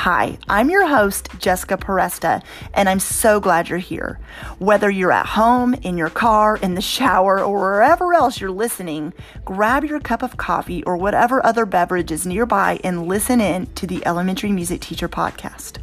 Hi, I'm your host, Jessica Peresta, and I'm so glad you're here. Whether you're at home, in your car, in the shower, or wherever else you're listening, grab your cup of coffee or whatever other beverage is nearby and listen in to the Elementary Music Teacher Podcast.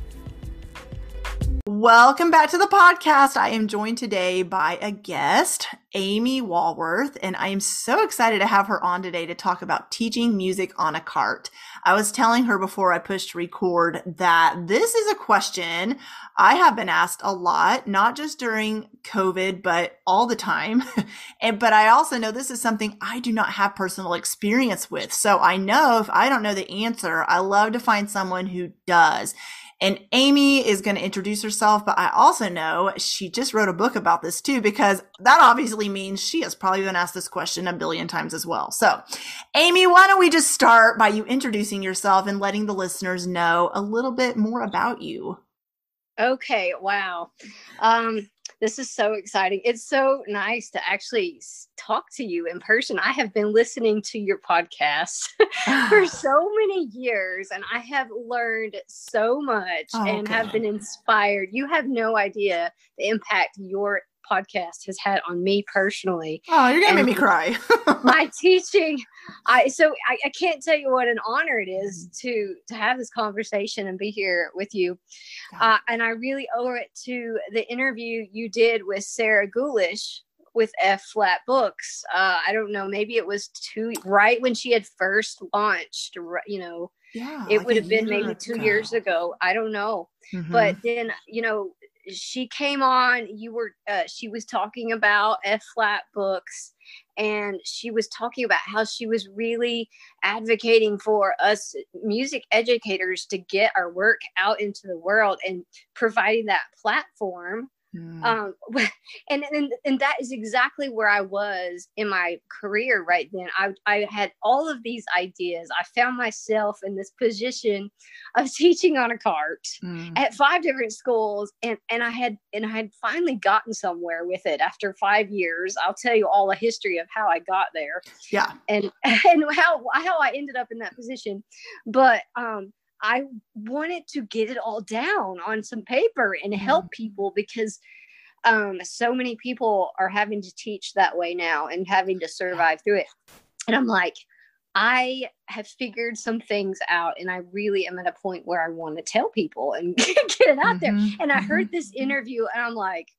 Welcome back to the podcast. I am joined today by a guest, Amy Walworth, and I am so excited to have her on today to talk about teaching music on a cart. I was telling her before I pushed record that this is a question I have been asked a lot, not just during COVID, but all the time. and, but I also know this is something I do not have personal experience with. So I know if I don't know the answer, I love to find someone who does. And Amy is going to introduce herself, but I also know she just wrote a book about this too, because that obviously means she has probably been asked this question a billion times as well. So, Amy, why don't we just start by you introducing yourself and letting the listeners know a little bit more about you? Okay, wow. Um, this is so exciting. It's so nice to actually talk to you in person. I have been listening to your podcast for so many years and I have learned so much oh, and have been inspired. You have no idea the impact your podcast has had on me personally. Oh, you're gonna make me cry. my teaching, I so I, I, can't tell you what an honor it is mm-hmm. to to have this conversation and be here with you. Uh, and I really owe it to the interview you did with Sarah Gulish with F Flat Books. Uh, I don't know, maybe it was two right when she had first launched. You know, yeah, it would have been maybe two ago. years ago. I don't know, mm-hmm. but then you know she came on you were uh, she was talking about f flat books and she was talking about how she was really advocating for us music educators to get our work out into the world and providing that platform Mm. Um, and, and and that is exactly where I was in my career right then. I I had all of these ideas. I found myself in this position of teaching on a cart mm. at five different schools, and and I had and I had finally gotten somewhere with it after five years. I'll tell you all the history of how I got there. Yeah, and and how how I ended up in that position, but um I wanted to get it all down on some paper and help mm. people because um, so many people are having to teach that way now and having to survive through it. And I'm like, I have figured some things out and I really am at a point where I want to tell people and get it out mm-hmm, there. And I heard this mm-hmm. interview and I'm like,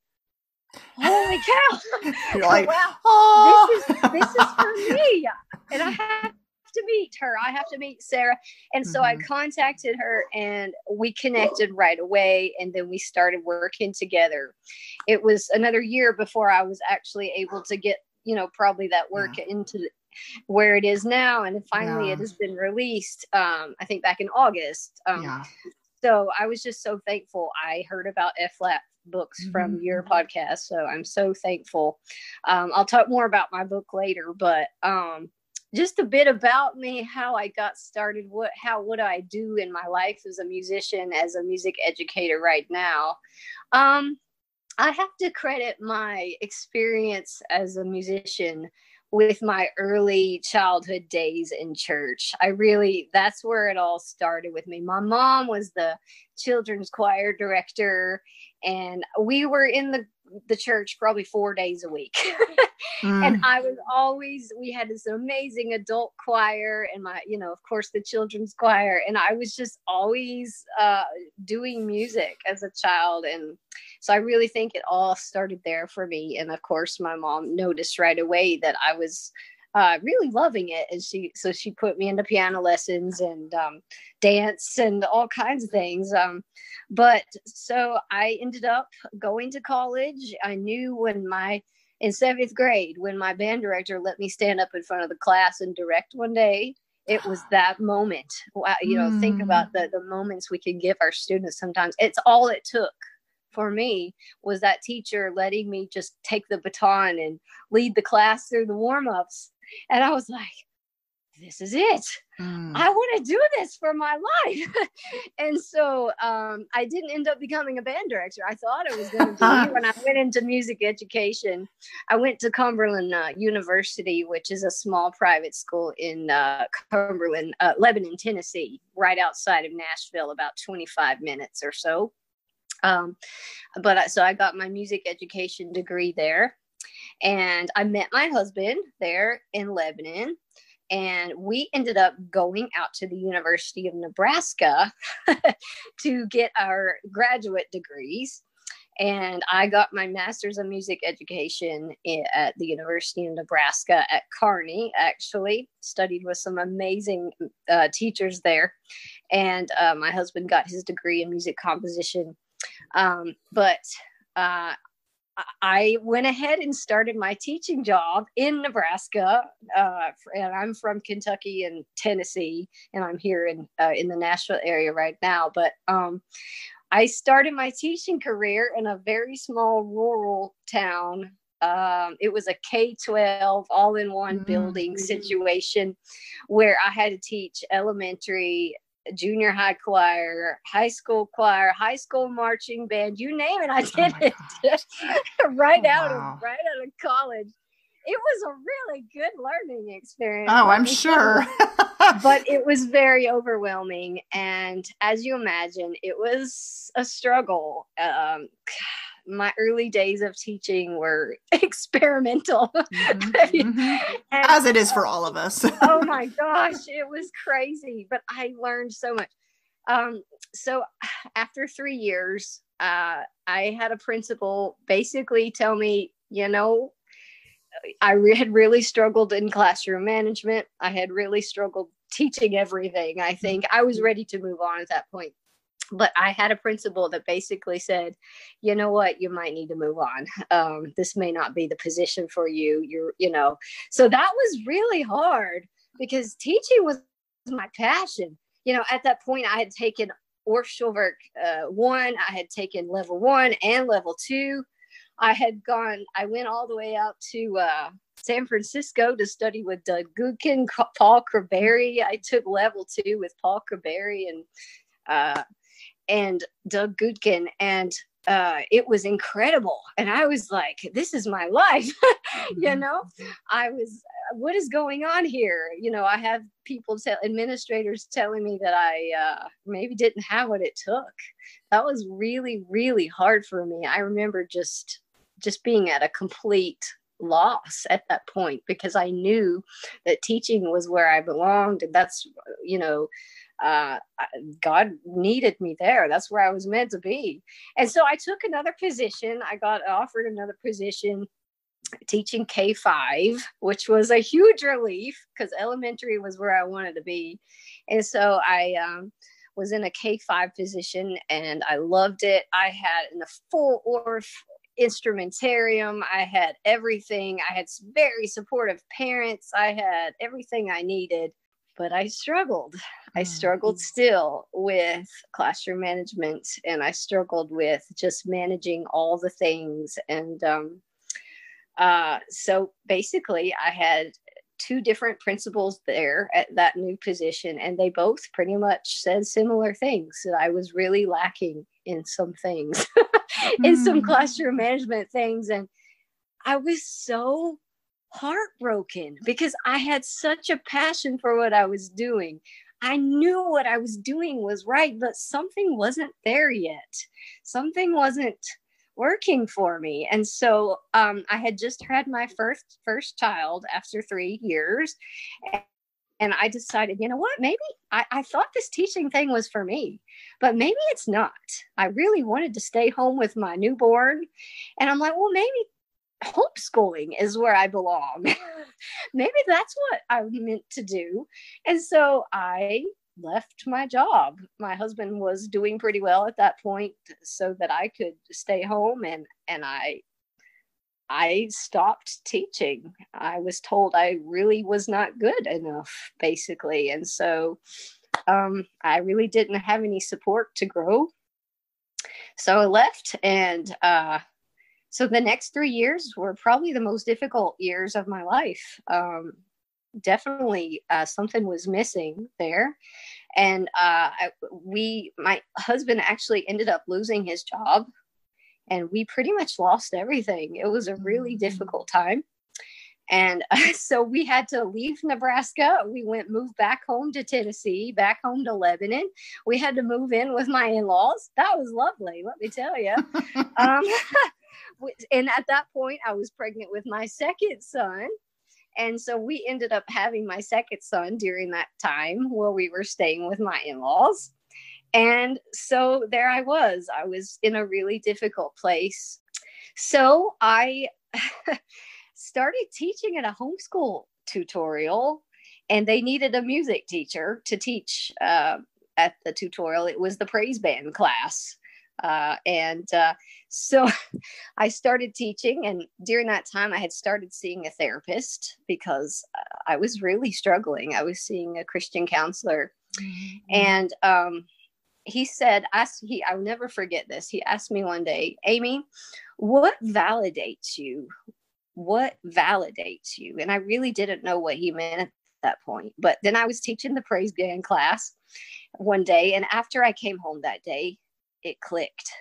holy cow. You're like, wow, oh. this is this is for me. And I have to meet her. I have to meet Sarah. And so mm-hmm. I contacted her and we connected right away. And then we started working together. It was another year before I was actually able to get, you know, probably that work yeah. into the, where it is now. And finally yeah. it has been released, um, I think back in August. Um, yeah. So I was just so thankful. I heard about F flat books mm-hmm. from your podcast. So I'm so thankful. Um, I'll talk more about my book later, but um, just a bit about me how i got started what how what i do in my life as a musician as a music educator right now um i have to credit my experience as a musician with my early childhood days in church. I really, that's where it all started with me. My mom was the children's choir director, and we were in the the church probably four days a week. mm. And I was always, we had this amazing adult choir and my, you know, of course, the children's choir. And I was just always uh, doing music as a child. And so I really think it all started there for me. And of course, my mom noticed right away that I was uh, really loving it. And she, so she put me into piano lessons and um, dance and all kinds of things. Um, but so I ended up going to college. I knew when my, in seventh grade, when my band director let me stand up in front of the class and direct one day, it was that moment. Wow, you know, mm. think about the, the moments we can give our students sometimes. It's all it took for me was that teacher letting me just take the baton and lead the class through the warm-ups and I was like, this is it. Mm. I want to do this for my life. and so um, I didn't end up becoming a band director. I thought I was going to be when I went into music education. I went to Cumberland uh, University, which is a small private school in uh, Cumberland, uh, Lebanon, Tennessee, right outside of Nashville, about 25 minutes or so. Um, but so I got my music education degree there. And I met my husband there in Lebanon. And we ended up going out to the University of Nebraska to get our graduate degrees. And I got my master's of music education at the University of Nebraska at Kearney, actually. Studied with some amazing uh, teachers there. And uh, my husband got his degree in music composition. Um, but uh, I went ahead and started my teaching job in Nebraska, uh, and I'm from Kentucky and Tennessee, and I'm here in uh, in the Nashville area right now. But um, I started my teaching career in a very small rural town. Um, it was a K 12 all in one mm-hmm. building situation where I had to teach elementary junior high choir, high school choir, high school marching band, you name it, I oh did oh it right oh, out wow. of right out of college. It was a really good learning experience. Oh, I'm sure. but it was very overwhelming. And as you imagine, it was a struggle. Um, my early days of teaching were experimental. Mm-hmm. mm-hmm. As it is for all of us. oh my gosh, it was crazy, but I learned so much. Um, so after three years, uh, I had a principal basically tell me, you know, I re- had really struggled in classroom management. I had really struggled teaching everything. I think I was ready to move on at that point but I had a principal that basically said, you know what, you might need to move on. Um, this may not be the position for you. You're, you know, so that was really hard because teaching was my passion. You know, at that point, I had taken Orff Schulwerk uh, one, I had taken level one and level two. I had gone, I went all the way out to uh, San Francisco to study with Doug Goodkin, Paul Craberry. I took level two with Paul Craberry and uh, and Doug Goodkin, and uh, it was incredible. And I was like, this is my life. you mm-hmm. know, I was, what is going on here? You know, I have people, tell, administrators telling me that I uh, maybe didn't have what it took. That was really, really hard for me. I remember just, just being at a complete loss at that point because I knew that teaching was where I belonged. And that's, you know, uh, God needed me there. That's where I was meant to be. And so I took another position. I got offered another position teaching K5, which was a huge relief because elementary was where I wanted to be. And so I um, was in a K5 position and I loved it. I had a full Orff instrumentarium. I had everything. I had very supportive parents. I had everything I needed but I struggled. I mm, struggled mm. still with classroom management and I struggled with just managing all the things. And um, uh, so basically, I had two different principals there at that new position, and they both pretty much said similar things that I was really lacking in some things, in some mm. classroom management things. And I was so heartbroken because I had such a passion for what I was doing. I knew what I was doing was right, but something wasn't there yet. Something wasn't working for me. And so um, I had just had my first first child after three years. And I decided, you know what, maybe I, I thought this teaching thing was for me, but maybe it's not. I really wanted to stay home with my newborn. And I'm like, well, maybe homeschooling is where I belong. Maybe that's what I meant to do. And so I left my job. My husband was doing pretty well at that point so that I could stay home and and I I stopped teaching. I was told I really was not good enough basically. And so um, I really didn't have any support to grow. So I left and uh, so the next three years were probably the most difficult years of my life. Um, definitely uh, something was missing there. And uh, I, we, my husband actually ended up losing his job and we pretty much lost everything. It was a really mm-hmm. difficult time. And uh, so we had to leave Nebraska. We went, move back home to Tennessee, back home to Lebanon. We had to move in with my in laws. That was lovely, let me tell you. um, and at that point, I was pregnant with my second son. And so we ended up having my second son during that time while we were staying with my in laws. And so there I was. I was in a really difficult place. So I started teaching at a homeschool tutorial, and they needed a music teacher to teach uh, at the tutorial. It was the praise band class. Uh, and uh, so I started teaching, and during that time, I had started seeing a therapist because uh, I was really struggling. I was seeing a Christian counselor, mm-hmm. and um, he said, "Ask he." I'll never forget this. He asked me one day, "Amy, what validates you? What validates you?" And I really didn't know what he meant at that point. But then I was teaching the praise band class one day, and after I came home that day, it clicked.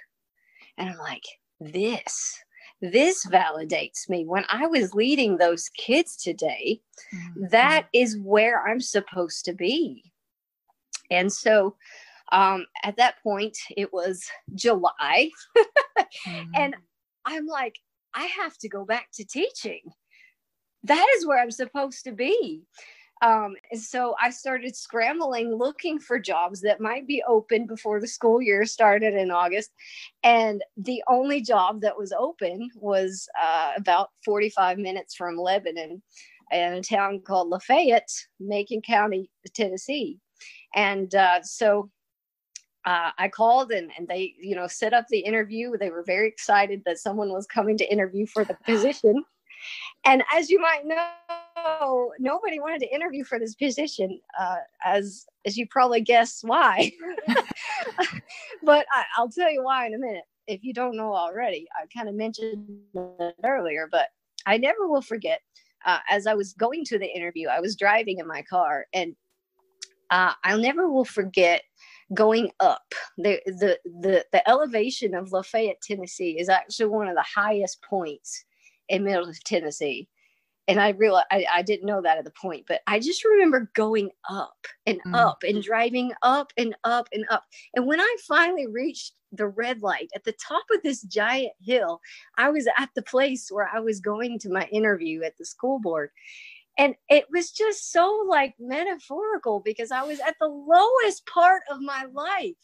And I'm like, this, this validates me. When I was leading those kids today, mm-hmm. that is where I'm supposed to be. And so um, at that point, it was July. mm-hmm. And I'm like, I have to go back to teaching. That is where I'm supposed to be. Um, and so I started scrambling, looking for jobs that might be open before the school year started in August. And the only job that was open was uh, about 45 minutes from Lebanon in a town called Lafayette, Macon County, Tennessee. And uh, so uh, I called and, and they, you know, set up the interview. They were very excited that someone was coming to interview for the position. And as you might know, nobody wanted to interview for this position, uh, as as you probably guess why. but I, I'll tell you why in a minute. If you don't know already, I kind of mentioned it earlier, but I never will forget. Uh, as I was going to the interview, I was driving in my car, and uh, I'll never will forget going up. The, the the the elevation of Lafayette, Tennessee, is actually one of the highest points in Middle of Tennessee. And I realized I, I didn't know that at the point, but I just remember going up and mm. up and driving up and up and up. And when I finally reached the red light at the top of this giant hill, I was at the place where I was going to my interview at the school board and it was just so like metaphorical because i was at the lowest part of my life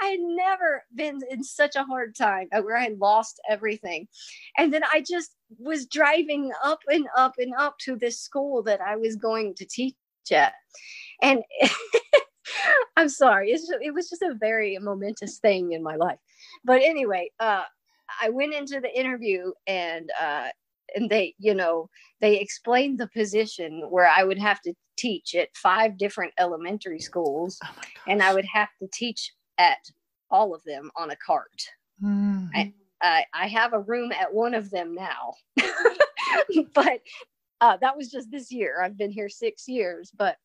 I had never been in such a hard time uh, where I had lost everything. And then I just was driving up and up and up to this school that I was going to teach at. And I'm sorry, just, it was just a very momentous thing in my life. But anyway, uh, I went into the interview and uh, and they, you know, they explained the position where I would have to teach at five different elementary schools, oh and I would have to teach at all of them on a cart. Mm-hmm. I, I, I have a room at one of them now, but uh, that was just this year. I've been here six years, but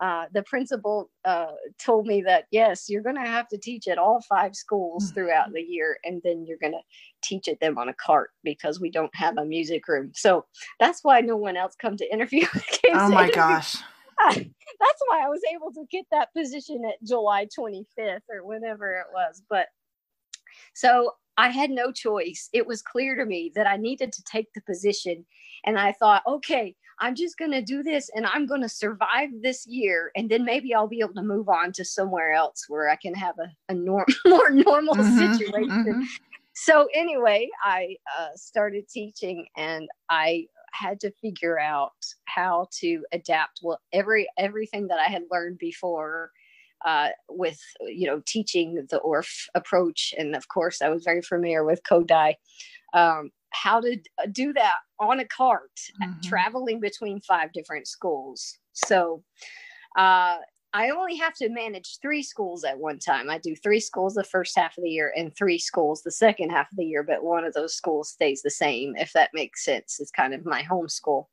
uh, the principal uh, told me that yes, you're going to have to teach at all five schools mm-hmm. throughout the year, and then you're going to teach at them on a cart because we don't have a music room. So that's why no one else come to interview. oh my interview. gosh! that's why I was able to get that position at July 25th or whenever it was. But so I had no choice. It was clear to me that I needed to take the position. And I thought, okay, I'm just going to do this and I'm going to survive this year. And then maybe I'll be able to move on to somewhere else where I can have a, a norm, more normal mm-hmm, situation. Mm-hmm. so anyway, I uh, started teaching, and I had to figure out how to adapt well every everything that I had learned before uh, with you know teaching the Orff approach, and of course I was very familiar with Kodály. Um, how to uh, do that on a cart, mm-hmm. traveling between five different schools. So uh, I only have to manage three schools at one time. I do three schools the first half of the year and three schools the second half of the year, but one of those schools stays the same, if that makes sense. It's kind of my home school.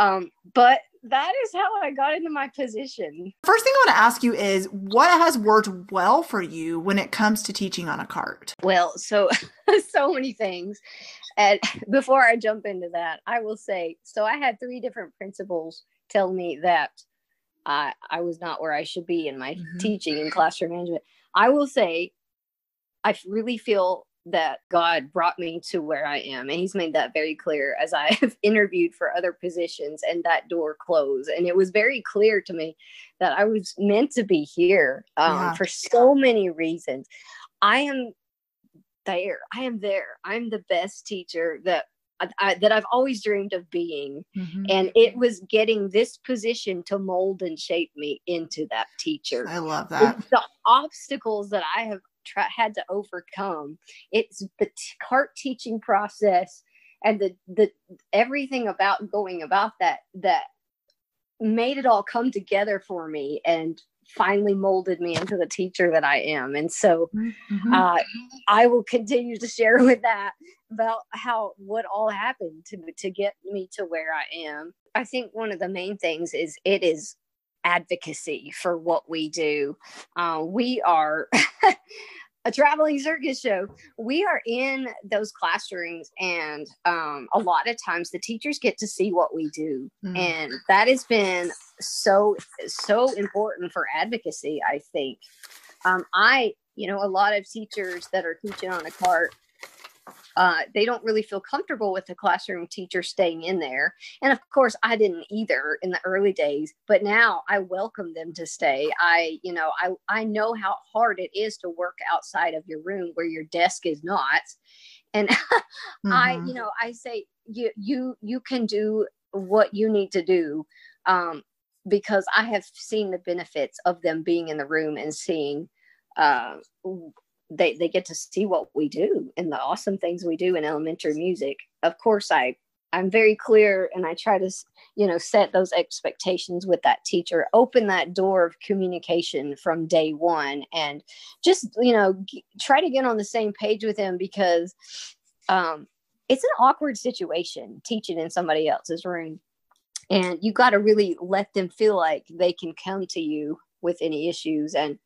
Um, but that is how I got into my position. First thing I want to ask you is what has worked well for you when it comes to teaching on a cart? Well, so so many things. And before I jump into that, I will say so I had three different principals tell me that I I was not where I should be in my mm-hmm. teaching and classroom management. I will say I really feel that God brought me to where I am. And He's made that very clear as I have interviewed for other positions and that door closed. And it was very clear to me that I was meant to be here um, yeah. for so many reasons. I am there. I am there. I'm the best teacher that I, that I've always dreamed of being. Mm-hmm. And it was getting this position to mold and shape me into that teacher. I love that. The obstacles that I have tra- had to overcome. It's the t- cart teaching process and the the everything about going about that that made it all come together for me and finally molded me into the teacher that I am. And so mm-hmm. uh, I will continue to share with that about how what all happened to to get me to where I am. I think one of the main things is it is advocacy for what we do. Uh, we are a traveling circus show. We are in those classrooms, and um, a lot of times the teachers get to see what we do, mm. and that has been so so important for advocacy. I think. Um, I, you know, a lot of teachers that are teaching on a cart uh, they don't really feel comfortable with the classroom teacher staying in there. And of course, I didn't either in the early days, but now I welcome them to stay. I, you know, I, I know how hard it is to work outside of your room where your desk is not. And mm-hmm. I, you know, I say, you, you, you can do what you need to do. Um, because I have seen the benefits of them being in the room and seeing uh, they they get to see what we do and the awesome things we do in elementary music. Of course i i'm very clear and i try to you know set those expectations with that teacher open that door of communication from day one and just you know g- try to get on the same page with him because um it's an awkward situation teaching in somebody else's room. And you got to really let them feel like they can come to you with any issues and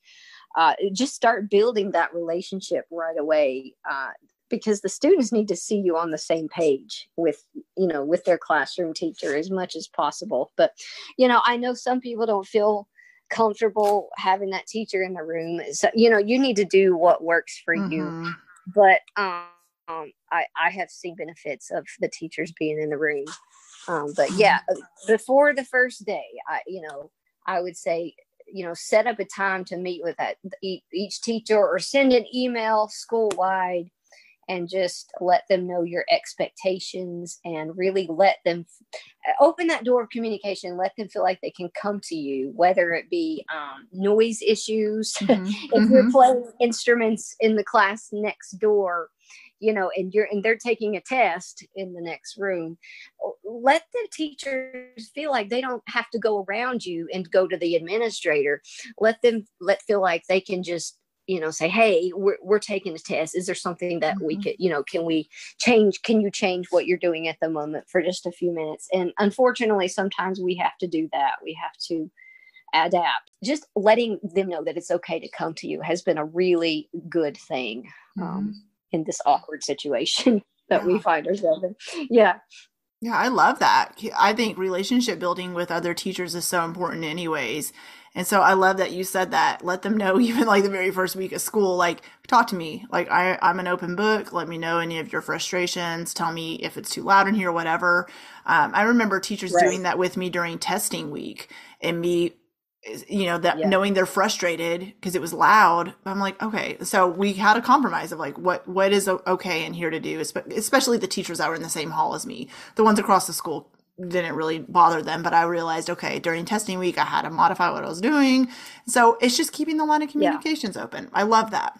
uh, just start building that relationship right away uh, because the students need to see you on the same page with you know with their classroom teacher as much as possible but you know i know some people don't feel comfortable having that teacher in the room so you know you need to do what works for mm-hmm. you but um I, I have seen benefits of the teachers being in the room um, but yeah mm-hmm. before the first day i you know i would say you know set up a time to meet with that each teacher or send an email school wide and just let them know your expectations and really let them open that door of communication let them feel like they can come to you whether it be um, noise issues mm-hmm. if mm-hmm. you're playing instruments in the class next door you know and you're and they're taking a test in the next room let the teachers feel like they don't have to go around you and go to the administrator. Let them let feel like they can just you know say hey we're, we're taking a test. Is there something that mm-hmm. we could you know can we change can you change what you're doing at the moment for just a few minutes? And unfortunately sometimes we have to do that. We have to adapt. Just letting them know that it's okay to come to you has been a really good thing. Um, mm-hmm. um, in this awkward situation that yeah. we find ourselves in. Yeah. Yeah, I love that. I think relationship building with other teachers is so important, anyways. And so I love that you said that. Let them know, even like the very first week of school, like, talk to me. Like, I, I'm an open book. Let me know any of your frustrations. Tell me if it's too loud in here, whatever. Um, I remember teachers right. doing that with me during testing week and me you know that yeah. knowing they're frustrated because it was loud i'm like okay so we had a compromise of like what what is okay and here to do especially the teachers that were in the same hall as me the ones across the school didn't really bother them but i realized okay during testing week i had to modify what i was doing so it's just keeping the line of communications yeah. open i love that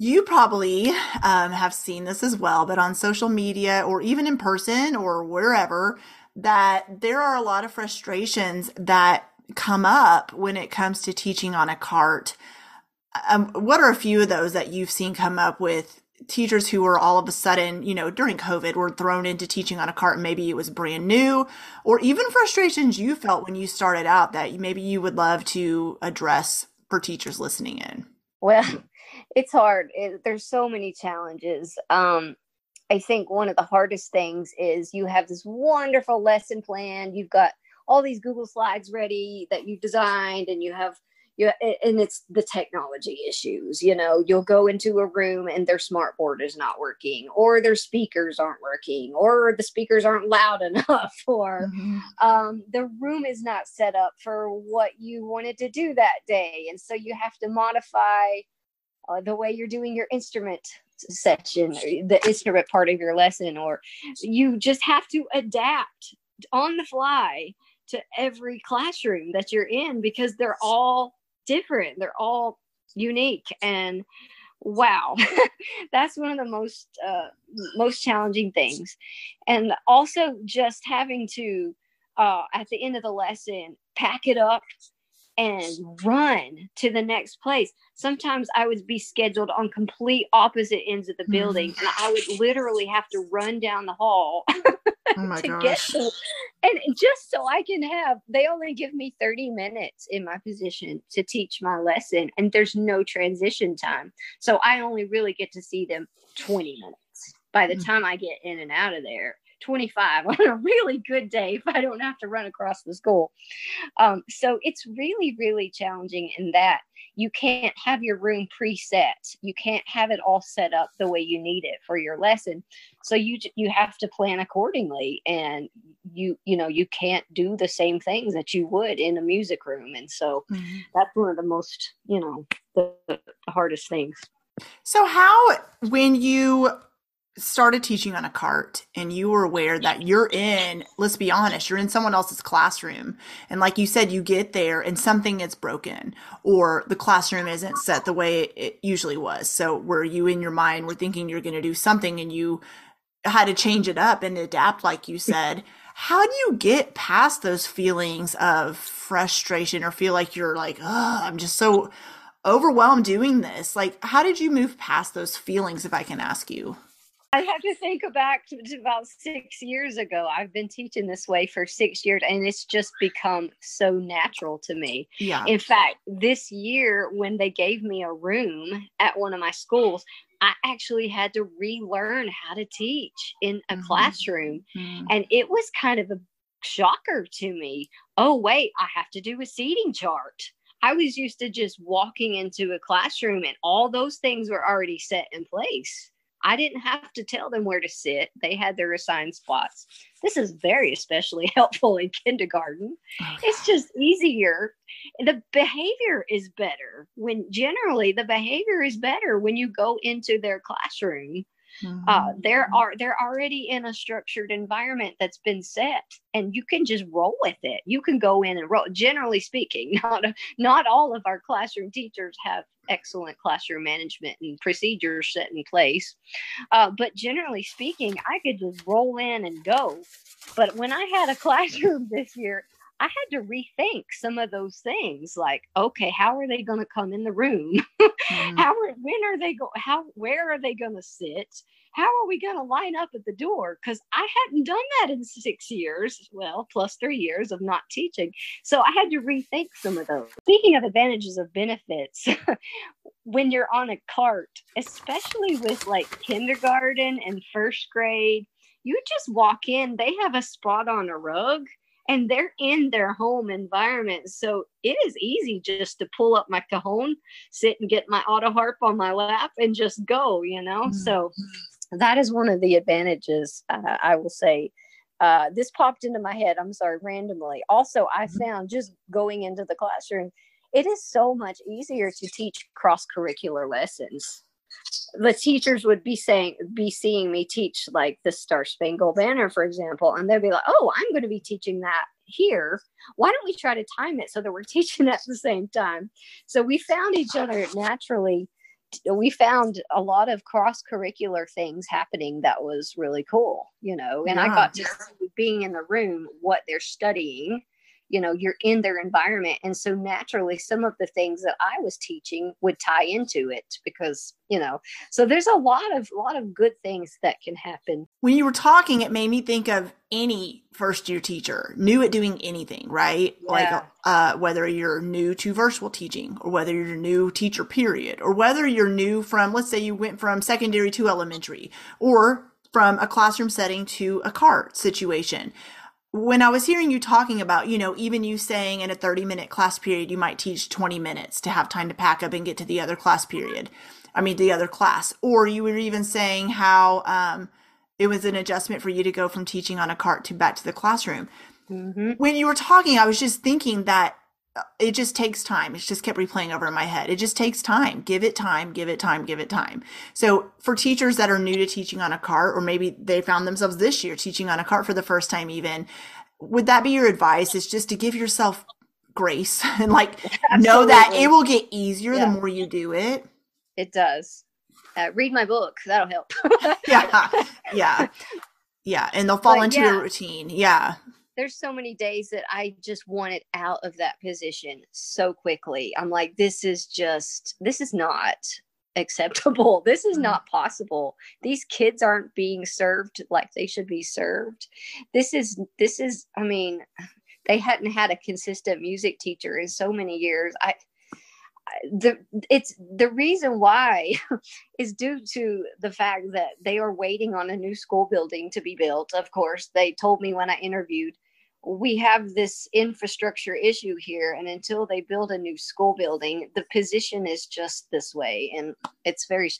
you probably um, have seen this as well but on social media or even in person or wherever that there are a lot of frustrations that come up when it comes to teaching on a cart. Um, what are a few of those that you've seen come up with teachers who were all of a sudden, you know, during COVID were thrown into teaching on a cart? And maybe it was brand new, or even frustrations you felt when you started out that maybe you would love to address for teachers listening in. Well, it's hard. It, there's so many challenges. Um, I think one of the hardest things is you have this wonderful lesson plan. You've got all these Google slides ready that you designed and you have you and it's the technology issues you know you'll go into a room and their smart board is not working or their speakers aren't working or the speakers aren't loud enough or mm-hmm. um, the room is not set up for what you wanted to do that day and so you have to modify uh, the way you're doing your instrument section the instrument part of your lesson or you just have to adapt on the fly to every classroom that you're in because they're all different. They're all unique. And wow that's one of the most uh, most challenging things. And also just having to uh, at the end of the lesson pack it up and run to the next place. Sometimes I would be scheduled on complete opposite ends of the building, mm. and I would literally have to run down the hall oh to gosh. get to, and just so I can have. They only give me thirty minutes in my position to teach my lesson, and there's no transition time, so I only really get to see them twenty minutes. By the mm. time I get in and out of there, 25 on a really good day if I don't have to run across the school. Um, so it's really, really challenging in that you can't have your room preset. You can't have it all set up the way you need it for your lesson. So you you have to plan accordingly, and you you know you can't do the same things that you would in a music room. And so mm-hmm. that's one of the most you know the, the hardest things. So how when you started teaching on a cart and you were aware that you're in, let's be honest, you're in someone else's classroom. And like you said, you get there and something is broken or the classroom isn't set the way it usually was. So were you in your mind were thinking you're going to do something and you had to change it up and adapt, like you said. How do you get past those feelings of frustration or feel like you're like, oh, I'm just so overwhelmed doing this? Like, how did you move past those feelings, if I can ask you? I have to think back to, about six years ago. I've been teaching this way for six years, and it's just become so natural to me. Yeah. In fact, this year when they gave me a room at one of my schools, I actually had to relearn how to teach in a mm-hmm. classroom, mm-hmm. and it was kind of a shocker to me. Oh wait, I have to do a seating chart. I was used to just walking into a classroom, and all those things were already set in place I didn't have to tell them where to sit. They had their assigned spots. This is very especially helpful in kindergarten. It's just easier. The behavior is better when generally the behavior is better when you go into their classroom Mm-hmm. Uh, there are they're already in a structured environment that's been set, and you can just roll with it. You can go in and roll. Generally speaking, not not all of our classroom teachers have excellent classroom management and procedures set in place, uh, but generally speaking, I could just roll in and go. But when I had a classroom this year, I had to rethink some of those things like, okay, how are they going to come in the room? mm-hmm. How are, when are they go, how, where are they going to sit? How are we going to line up at the door? Because I hadn't done that in six years, well, plus three years of not teaching. So I had to rethink some of those. Speaking of advantages of benefits, when you're on a cart, especially with like kindergarten and first grade, you just walk in, they have a spot on a rug and they're in their home environment. So it is easy just to pull up my cajon, sit and get my auto harp on my lap and just go, you know? Mm-hmm. So that is one of the advantages, uh, I will say, uh, this popped into my head. I'm sorry, randomly. Also, I mm-hmm. found just going into the classroom, it is so much easier to teach cross curricular lessons. The teachers would be saying, be seeing me teach like the Star Spangled Banner, for example, and they'd be like, "Oh, I'm going to be teaching that here. Why don't we try to time it so that we're teaching at the same time?" So we found each other naturally we found a lot of cross curricular things happening that was really cool, you know. And yeah. I got to see being in the room what they're studying you know you're in their environment. And so naturally some of the things that i was teaching would tie into it because you know so there's a lot of a lot of good things that can happen. When you were talking it made me think of any first year teacher new at doing anything right? Yeah. like uh, whether you're new to virtual teaching or whether you're a new teacher period or whether you're new from let's say you went from secondary to elementary or from a classroom setting to a cart situation when I was hearing you talking about, you know, even you saying in a 30 minute class period, you might teach 20 minutes to have time to pack up and get to the other class period. I mean, the other class. Or you were even saying how um, it was an adjustment for you to go from teaching on a cart to back to the classroom. Mm-hmm. When you were talking, I was just thinking that it just takes time. It just kept replaying over in my head. It just takes time. Give it time, give it time, give it time. So for teachers that are new to teaching on a cart, or maybe they found themselves this year teaching on a cart for the first time, even, would that be your advice? Is just to give yourself grace and like Absolutely. know that it will get easier yeah. the more you do it. It does. Uh, read my book. That'll help. yeah. Yeah. Yeah. And they'll fall but, into yeah. a routine. Yeah there's so many days that I just wanted out of that position so quickly. I'm like, this is just, this is not acceptable. This is mm-hmm. not possible. These kids aren't being served like they should be served. This is, this is, I mean, they hadn't had a consistent music teacher in so many years. I, the it's the reason why is due to the fact that they are waiting on a new school building to be built of course they told me when i interviewed we have this infrastructure issue here and until they build a new school building the position is just this way and it's very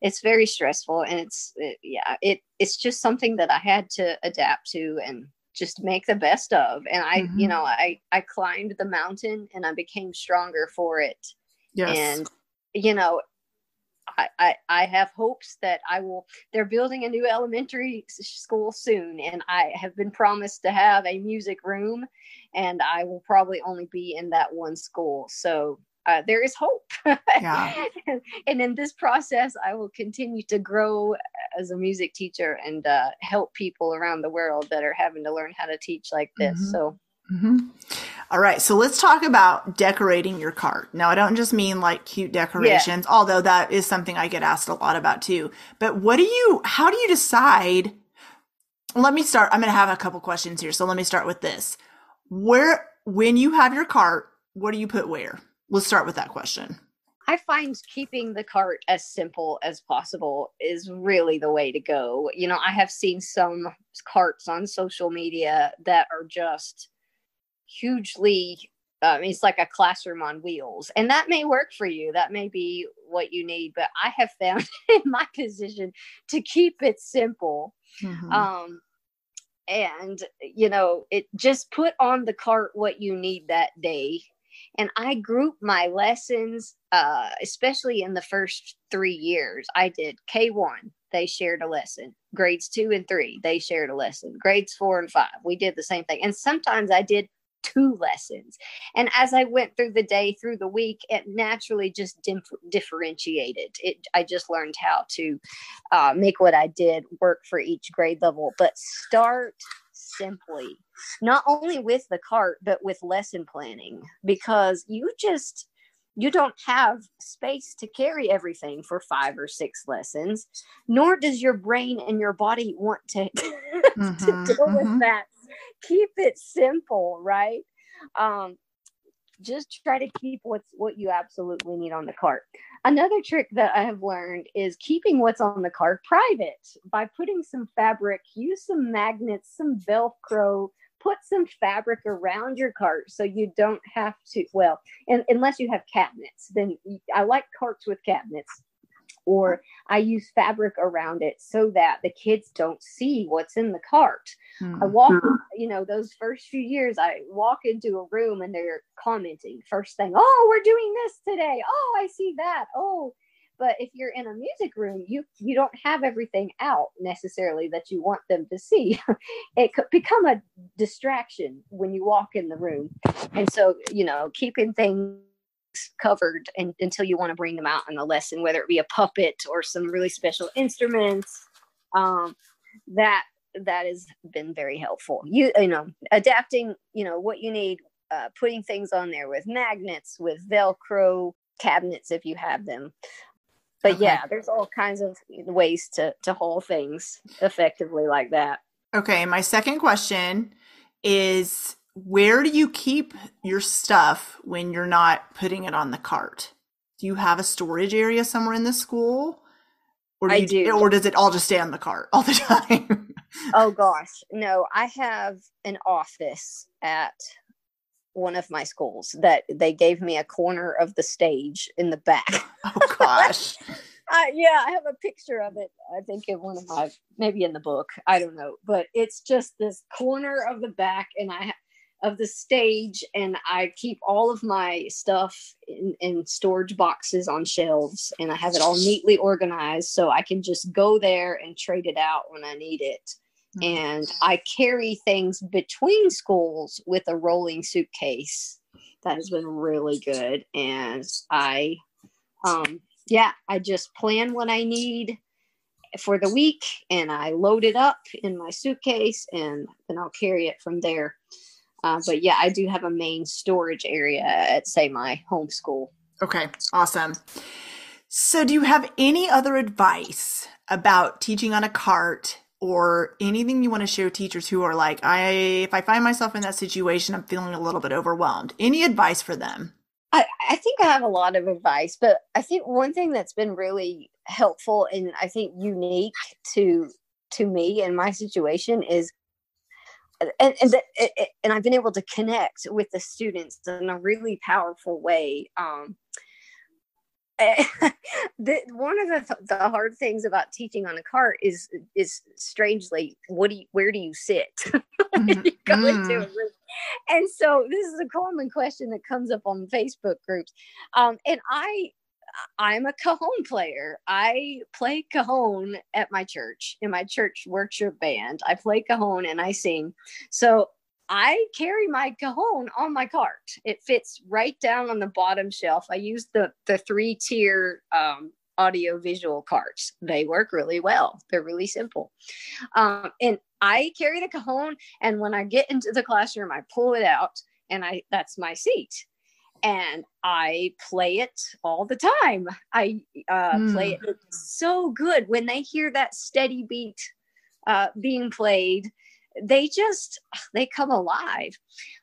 it's very stressful and it's it, yeah it it's just something that i had to adapt to and just make the best of and i mm-hmm. you know i i climbed the mountain and i became stronger for it yes. and you know I, I, have hopes that I will. They're building a new elementary school soon, and I have been promised to have a music room, and I will probably only be in that one school. So uh, there is hope. Yeah. and, and, in this process, I will continue to grow as a music teacher and uh, help people around the world that are having to learn how to teach like this. Mm-hmm. So Mm-hmm. All right, so let's talk about decorating your cart. Now, I don't just mean like cute decorations, yeah. although that is something I get asked a lot about too. But what do you, how do you decide? Let me start. I'm going to have a couple questions here. So let me start with this. Where, when you have your cart, what do you put where? Let's start with that question. I find keeping the cart as simple as possible is really the way to go. You know, I have seen some carts on social media that are just hugely um, it's like a classroom on wheels. And that may work for you. That may be what you need but i have found in my position to keep it simple. Mm-hmm. um, and you know it just put on the cart what you need that day. And i group my lessons uh, especially in the first three years. I did k1 they shared a lesson. Grades two and three they shared a lesson. Grades four and five we did the same thing. And sometimes i did two lessons. And as I went through the day, through the week, it naturally just dif- differentiated. It, I just learned how to uh, make what I did work for each grade level. But start simply, not only with the cart, but with lesson planning, because you just you don't have space to carry everything for five or six lessons, nor does your brain and your body want to, mm-hmm, to deal mm-hmm. with that keep it simple, right? Um, just try to keep what's what you absolutely need on the cart. Another trick that I have learned is keeping what's on the cart private by putting some fabric, use some magnets, some Velcro, put some fabric around your cart so you don't have to. Well, and unless you have cabinets, then I like carts with cabinets or I use fabric around it so that the kids don't see what's in the cart. Mm-hmm. I walk, you know, those first few years, I walk into a room and they're commenting first thing, oh, we're doing this today. Oh, I see that. Oh, but if you're in a music room you you don't have everything out necessarily that you want them to see it could become a distraction when you walk in the room and so you know keeping things covered and, until you want to bring them out in the lesson whether it be a puppet or some really special instruments um, that that has been very helpful you you know adapting you know what you need uh, putting things on there with magnets with velcro cabinets if you have them but okay. yeah, there's all kinds of ways to to haul things effectively like that. Okay, my second question is where do you keep your stuff when you're not putting it on the cart? Do you have a storage area somewhere in the school? Or do, I do. or does it all just stay on the cart all the time? oh gosh. No, I have an office at one of my schools that they gave me a corner of the stage in the back. Oh gosh. uh, yeah, I have a picture of it. I think in one of my maybe in the book. I don't know, but it's just this corner of the back, and I of the stage, and I keep all of my stuff in, in storage boxes on shelves, and I have it all neatly organized so I can just go there and trade it out when I need it and I carry things between schools with a rolling suitcase. That has been really good. And I, um, yeah, I just plan what I need for the week and I load it up in my suitcase and then I'll carry it from there. Uh, but yeah, I do have a main storage area at, say, my homeschool. Okay, awesome. So, do you have any other advice about teaching on a cart or anything you want to share teachers who are like, I, if I find myself in that situation, I'm feeling a little bit overwhelmed. Any advice for them? I, I think I have a lot of advice, but I think one thing that's been really helpful and I think unique to to me and my situation is and and, the, and I've been able to connect with the students in a really powerful way. Um, the, one of the, the hard things about teaching on a cart is is strangely what do you where do you sit mm-hmm. you go mm. into a room and so this is a common question that comes up on facebook groups um, and i i'm a cajon player i play cajon at my church in my church worship band i play cajon and i sing so I carry my cajon on my cart. It fits right down on the bottom shelf. I use the the three tier um, audio visual carts. They work really well. They're really simple. Um, and I carry the cajon, and when I get into the classroom, I pull it out, and I that's my seat. And I play it all the time. I uh, mm. play it so good. When they hear that steady beat uh, being played they just they come alive.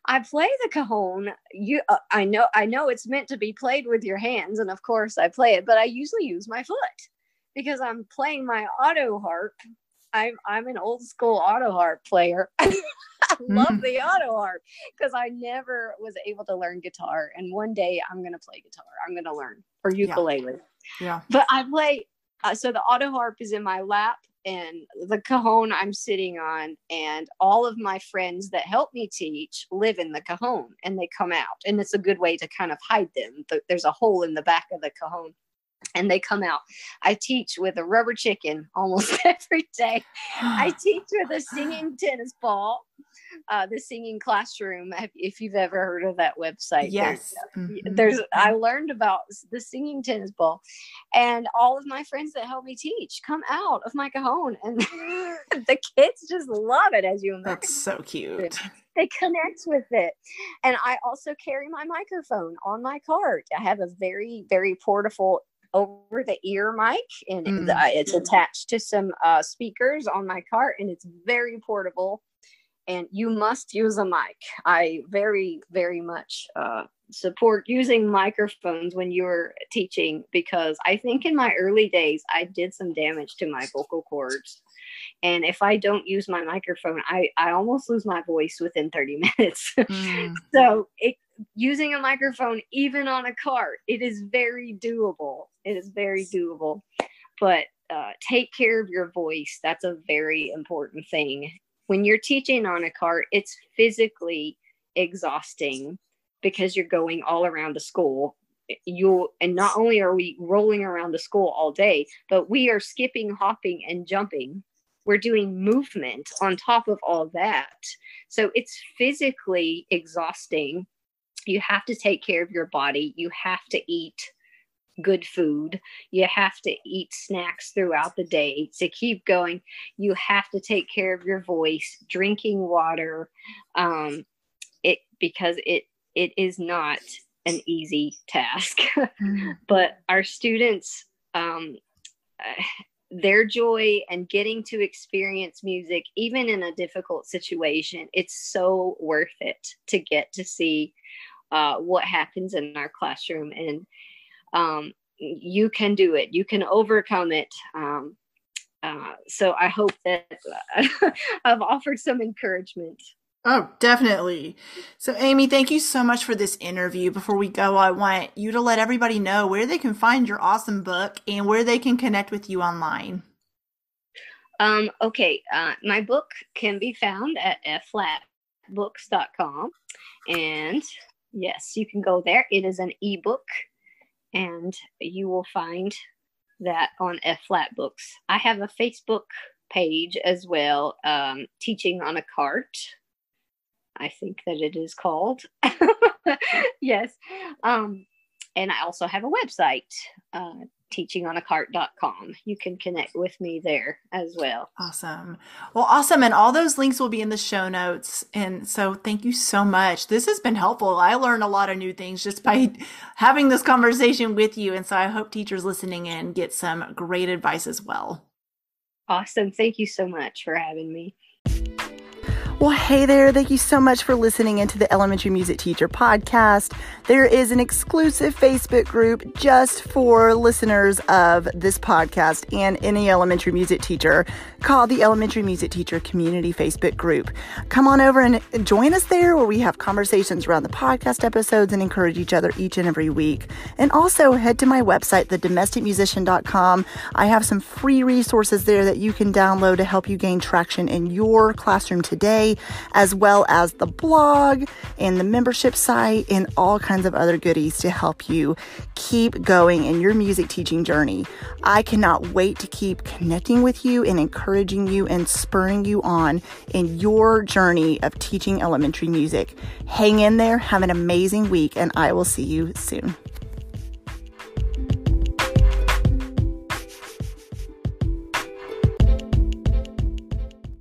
I play the cajon. You uh, i know i know it's meant to be played with your hands and of course i play it but i usually use my foot because i'm playing my auto harp. I'm i'm an old school auto harp player i love mm. the auto harp because i never was able to learn guitar and one day i'm going to play guitar i'm going to learn or ukulele yeah, yeah. but i play uh, so the auto harp is in my lap and the cajon I'm sitting on, and all of my friends that help me teach live in the cajon and they come out. And it's a good way to kind of hide them. There's a hole in the back of the cajon and they come out. I teach with a rubber chicken almost every day. I teach with a singing tennis ball uh, the singing classroom if you've ever heard of that website yes there's, mm-hmm. there's i learned about the singing tennis ball and all of my friends that help me teach come out of my cajon and the kids just love it as you imagine that's so cute they connect with it and i also carry my microphone on my cart i have a very very portable over the ear mic and mm. it's attached to some uh, speakers on my cart and it's very portable and you must use a mic. I very, very much uh, support using microphones when you're teaching because I think in my early days I did some damage to my vocal cords. And if I don't use my microphone, I, I almost lose my voice within 30 minutes. Mm. so it, using a microphone, even on a cart, it is very doable. It is very doable. but uh, take care of your voice. That's a very important thing. When you're teaching on a cart, it's physically exhausting because you're going all around the school. You and not only are we rolling around the school all day, but we are skipping, hopping, and jumping. We're doing movement on top of all that. So it's physically exhausting. You have to take care of your body. You have to eat good food. You have to eat snacks throughout the day to keep going. You have to take care of your voice, drinking water, um, it because it it is not an easy task. mm-hmm. but our students, um, their joy and getting to experience music, even in a difficult situation, it's so worth it to get to see uh, what happens in our classroom and um, you can do it you can overcome it um, uh, so i hope that i've offered some encouragement Oh, definitely. So, Amy, thank you so much for this interview. Before we go, I want you to let everybody know where they can find your awesome book and where they can connect with you online. Um, okay, uh, my book can be found at flatbooks.com. And yes, you can go there. It is an ebook and you will find that on F Flat Books. I have a Facebook page as well, um, teaching on a cart. I think that it is called. yes. Um, and I also have a website, uh, teachingonacart.com. You can connect with me there as well. Awesome. Well, awesome. And all those links will be in the show notes. And so thank you so much. This has been helpful. I learned a lot of new things just by having this conversation with you. And so I hope teachers listening in get some great advice as well. Awesome. Thank you so much for having me. Well, hey there. Thank you so much for listening into the Elementary Music Teacher podcast. There is an exclusive Facebook group just for listeners of this podcast and any elementary music teacher called the Elementary Music Teacher Community Facebook group. Come on over and join us there where we have conversations around the podcast episodes and encourage each other each and every week. And also head to my website, thedomesticmusician.com. I have some free resources there that you can download to help you gain traction in your classroom today as well as the blog and the membership site and all kinds of other goodies to help you keep going in your music teaching journey. I cannot wait to keep connecting with you and encouraging you and spurring you on in your journey of teaching elementary music. Hang in there, have an amazing week, and I will see you soon.